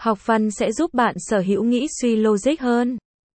Học văn sẽ giúp bạn sở hữu nghĩ suy logic hơn.